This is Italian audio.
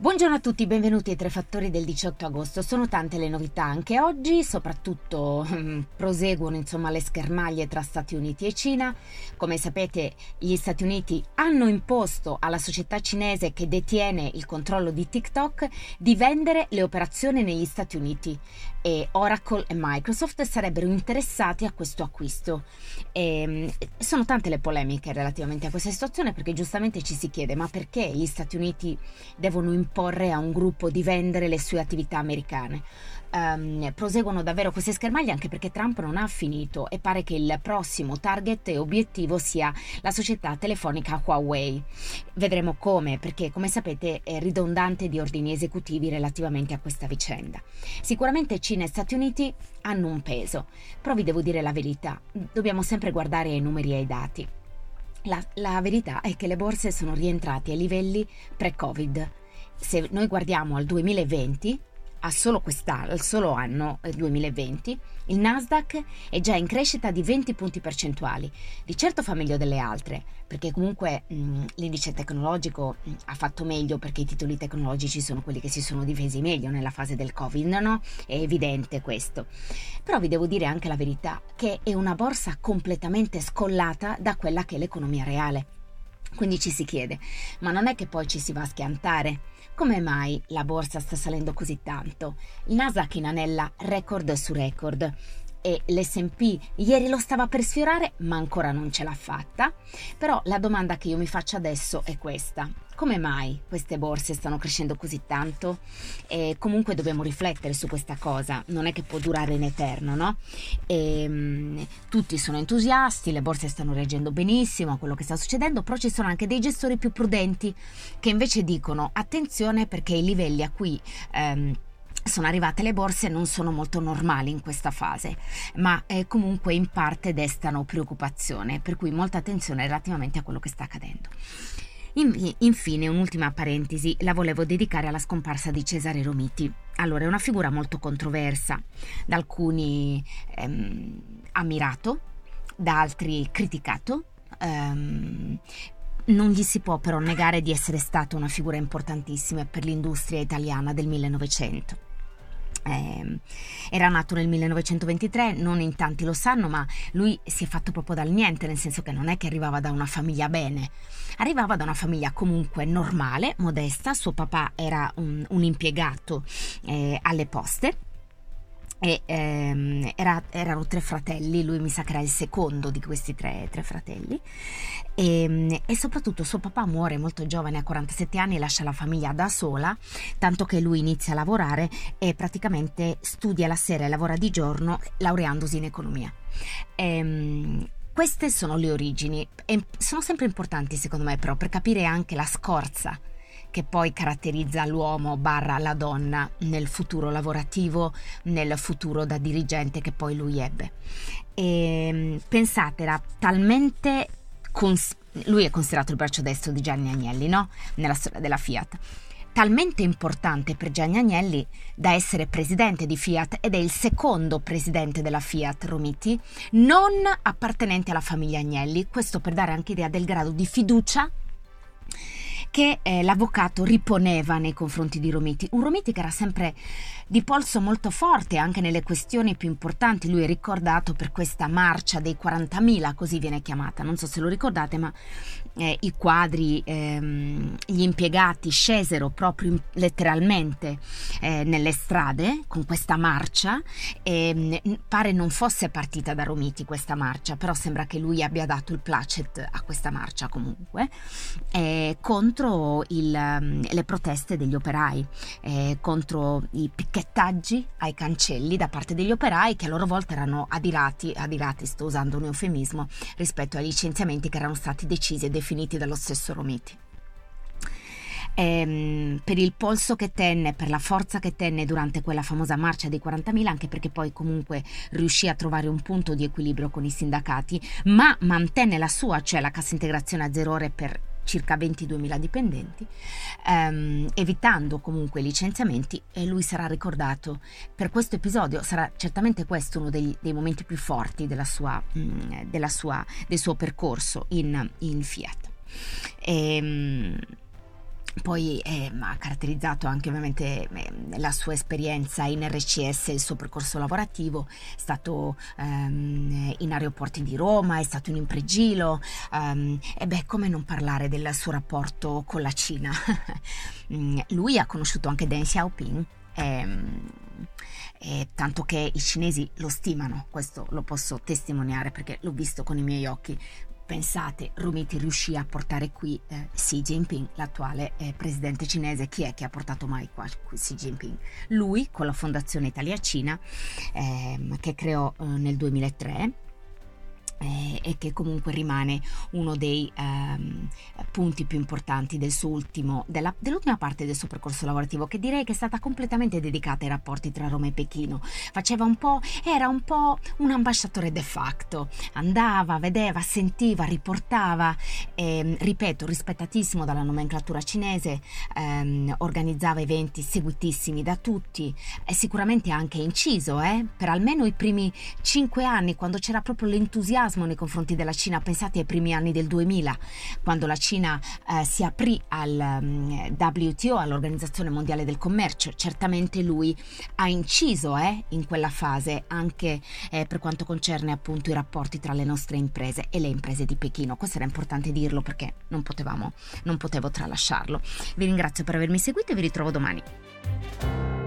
Buongiorno a tutti, benvenuti ai Tre Fattori del 18 agosto. Sono tante le novità anche oggi, soprattutto mm, proseguono insomma le schermaglie tra Stati Uniti e Cina. Come sapete, gli Stati Uniti hanno imposto alla società cinese che detiene il controllo di TikTok di vendere le operazioni negli Stati Uniti e Oracle e Microsoft sarebbero interessati a questo acquisto. E, mm, sono tante le polemiche relativamente a questa situazione perché giustamente ci si chiede ma perché gli Stati Uniti devono imporre a un gruppo di vendere le sue attività americane? Um, proseguono davvero queste schermaglie anche perché Trump non ha finito e pare che il prossimo target e obiettivo sia la società telefonica Huawei. Vedremo come, perché come sapete è ridondante di ordini esecutivi relativamente a questa vicenda. Sicuramente Cina e Stati Uniti hanno un peso, però vi devo dire la verità, dobbiamo sempre guardare ai numeri e ai dati. La, la verità è che le borse sono rientrate ai livelli pre-Covid. Se noi guardiamo al 2020, a solo al solo anno 2020, il Nasdaq è già in crescita di 20 punti percentuali. Di certo fa meglio delle altre, perché comunque mh, l'indice tecnologico mh, ha fatto meglio perché i titoli tecnologici sono quelli che si sono difesi meglio nella fase del Covid, no? È evidente questo. Però vi devo dire anche la verità, che è una borsa completamente scollata da quella che è l'economia reale. Quindi ci si chiede, ma non è che poi ci si va a schiantare? Come mai la borsa sta salendo così tanto? Il Nasdaq inanella record su record e l'SP ieri lo stava per sfiorare ma ancora non ce l'ha fatta. Però la domanda che io mi faccio adesso è questa. Come mai queste borse stanno crescendo così tanto? E comunque dobbiamo riflettere su questa cosa, non è che può durare in eterno, no? E, um, tutti sono entusiasti, le borse stanno reagendo benissimo a quello che sta succedendo, però ci sono anche dei gestori più prudenti che invece dicono attenzione perché i livelli a cui... Um, sono arrivate le borse non sono molto normali in questa fase, ma eh, comunque in parte destano preoccupazione, per cui molta attenzione relativamente a quello che sta accadendo. infine, un'ultima parentesi, la volevo dedicare alla scomparsa di Cesare Romiti. Allora, è una figura molto controversa, da alcuni ehm, ammirato, da altri criticato. Ehm, non gli si può però negare di essere stata una figura importantissima per l'industria italiana del 1900. Eh, era nato nel 1923, non in tanti lo sanno, ma lui si è fatto proprio dal niente, nel senso che non è che arrivava da una famiglia bene, arrivava da una famiglia comunque normale, modesta, suo papà era un, un impiegato eh, alle poste e ehm, era, erano tre fratelli, lui mi sa che era il secondo di questi tre, tre fratelli e, ehm, e, soprattutto suo papà muore molto giovane a 47 anni e lascia la famiglia da sola, tanto che lui inizia a lavorare e praticamente studia la sera e lavora di giorno laureandosi in economia. Ehm, queste sono le origini e sono sempre importanti secondo me però per capire anche la scorza che poi caratterizza l'uomo barra la donna nel futuro lavorativo, nel futuro da dirigente che poi lui ebbe. E ehm, pensate, era talmente... Cons- lui è considerato il braccio destro di Gianni Agnelli, no? Nella storia della Fiat talmente importante per Gianni Agnelli da essere presidente di Fiat ed è il secondo presidente della Fiat Romiti, non appartenente alla famiglia Agnelli, questo per dare anche idea del grado di fiducia che eh, l'avvocato riponeva nei confronti di Romiti. Un Romiti che era sempre di polso molto forte anche nelle questioni più importanti. Lui è ricordato per questa marcia dei 40.000, così viene chiamata. Non so se lo ricordate, ma eh, i quadri, ehm, gli impiegati scesero proprio letteralmente eh, nelle strade con questa marcia. E, mm, pare non fosse partita da Romiti questa marcia, però sembra che lui abbia dato il placet a questa marcia comunque. Eh, contro contro il, ehm, le proteste degli operai, eh, contro i picchettaggi ai cancelli da parte degli operai che a loro volta erano adirati, adirati sto usando un eufemismo, rispetto ai licenziamenti che erano stati decisi e definiti dallo stesso Romiti. Ehm, per il polso che tenne, per la forza che tenne durante quella famosa marcia dei 40.000, anche perché poi comunque riuscì a trovare un punto di equilibrio con i sindacati, ma mantenne la sua, cioè la cassa integrazione a zero ore per circa 22.000 dipendenti, ehm, evitando comunque licenziamenti e lui sarà ricordato per questo episodio, sarà certamente questo uno dei, dei momenti più forti della sua, mh, mm, della sua, del suo percorso in, in Fiat. E, ehm, poi eh, ha caratterizzato anche ovviamente eh, la sua esperienza in RCS, il suo percorso lavorativo, è stato ehm, in aeroporti di Roma, è stato in Impregilo ehm, e beh come non parlare del suo rapporto con la Cina. Mm, lui ha conosciuto anche Deng Xiaoping. Ehm, eh, tanto che i cinesi lo stimano, questo lo posso testimoniare perché l'ho visto con i miei occhi, Pensate, Rumiti riuscì a portare qui eh, Xi Jinping, l'attuale eh, presidente cinese. Chi è che ha portato mai qua Xi Jinping? Lui con la Fondazione Italia Cina eh, che creò eh, nel 2003 eh, e che comunque rimane uno dei ehm, punti più importanti del ultimo, della, dell'ultima parte del suo percorso lavorativo, che direi che è stata completamente dedicata ai rapporti tra Roma e Pechino. Faceva un po', era un po' un ambasciatore de facto, andava, vedeva, sentiva, riportava, e, ripeto, rispettatissimo dalla nomenclatura cinese, ehm, organizzava eventi seguitissimi da tutti e sicuramente anche inciso, eh, per almeno i primi cinque anni, quando c'era proprio l'entusiasmo entusiasmo nei confronti della Cina. Pensate ai primi anni del 2000, quando la Cina eh, si aprì al um, mm, WTO, all'Organizzazione Mondiale del Commercio. Certamente lui ha inciso eh, in quella fase anche eh, per quanto concerne appunto i rapporti tra le nostre imprese e le imprese di Pechino. Questo era importante dirlo perché non potevamo, non potevo tralasciarlo. Vi ringrazio per avermi seguito e vi ritrovo domani.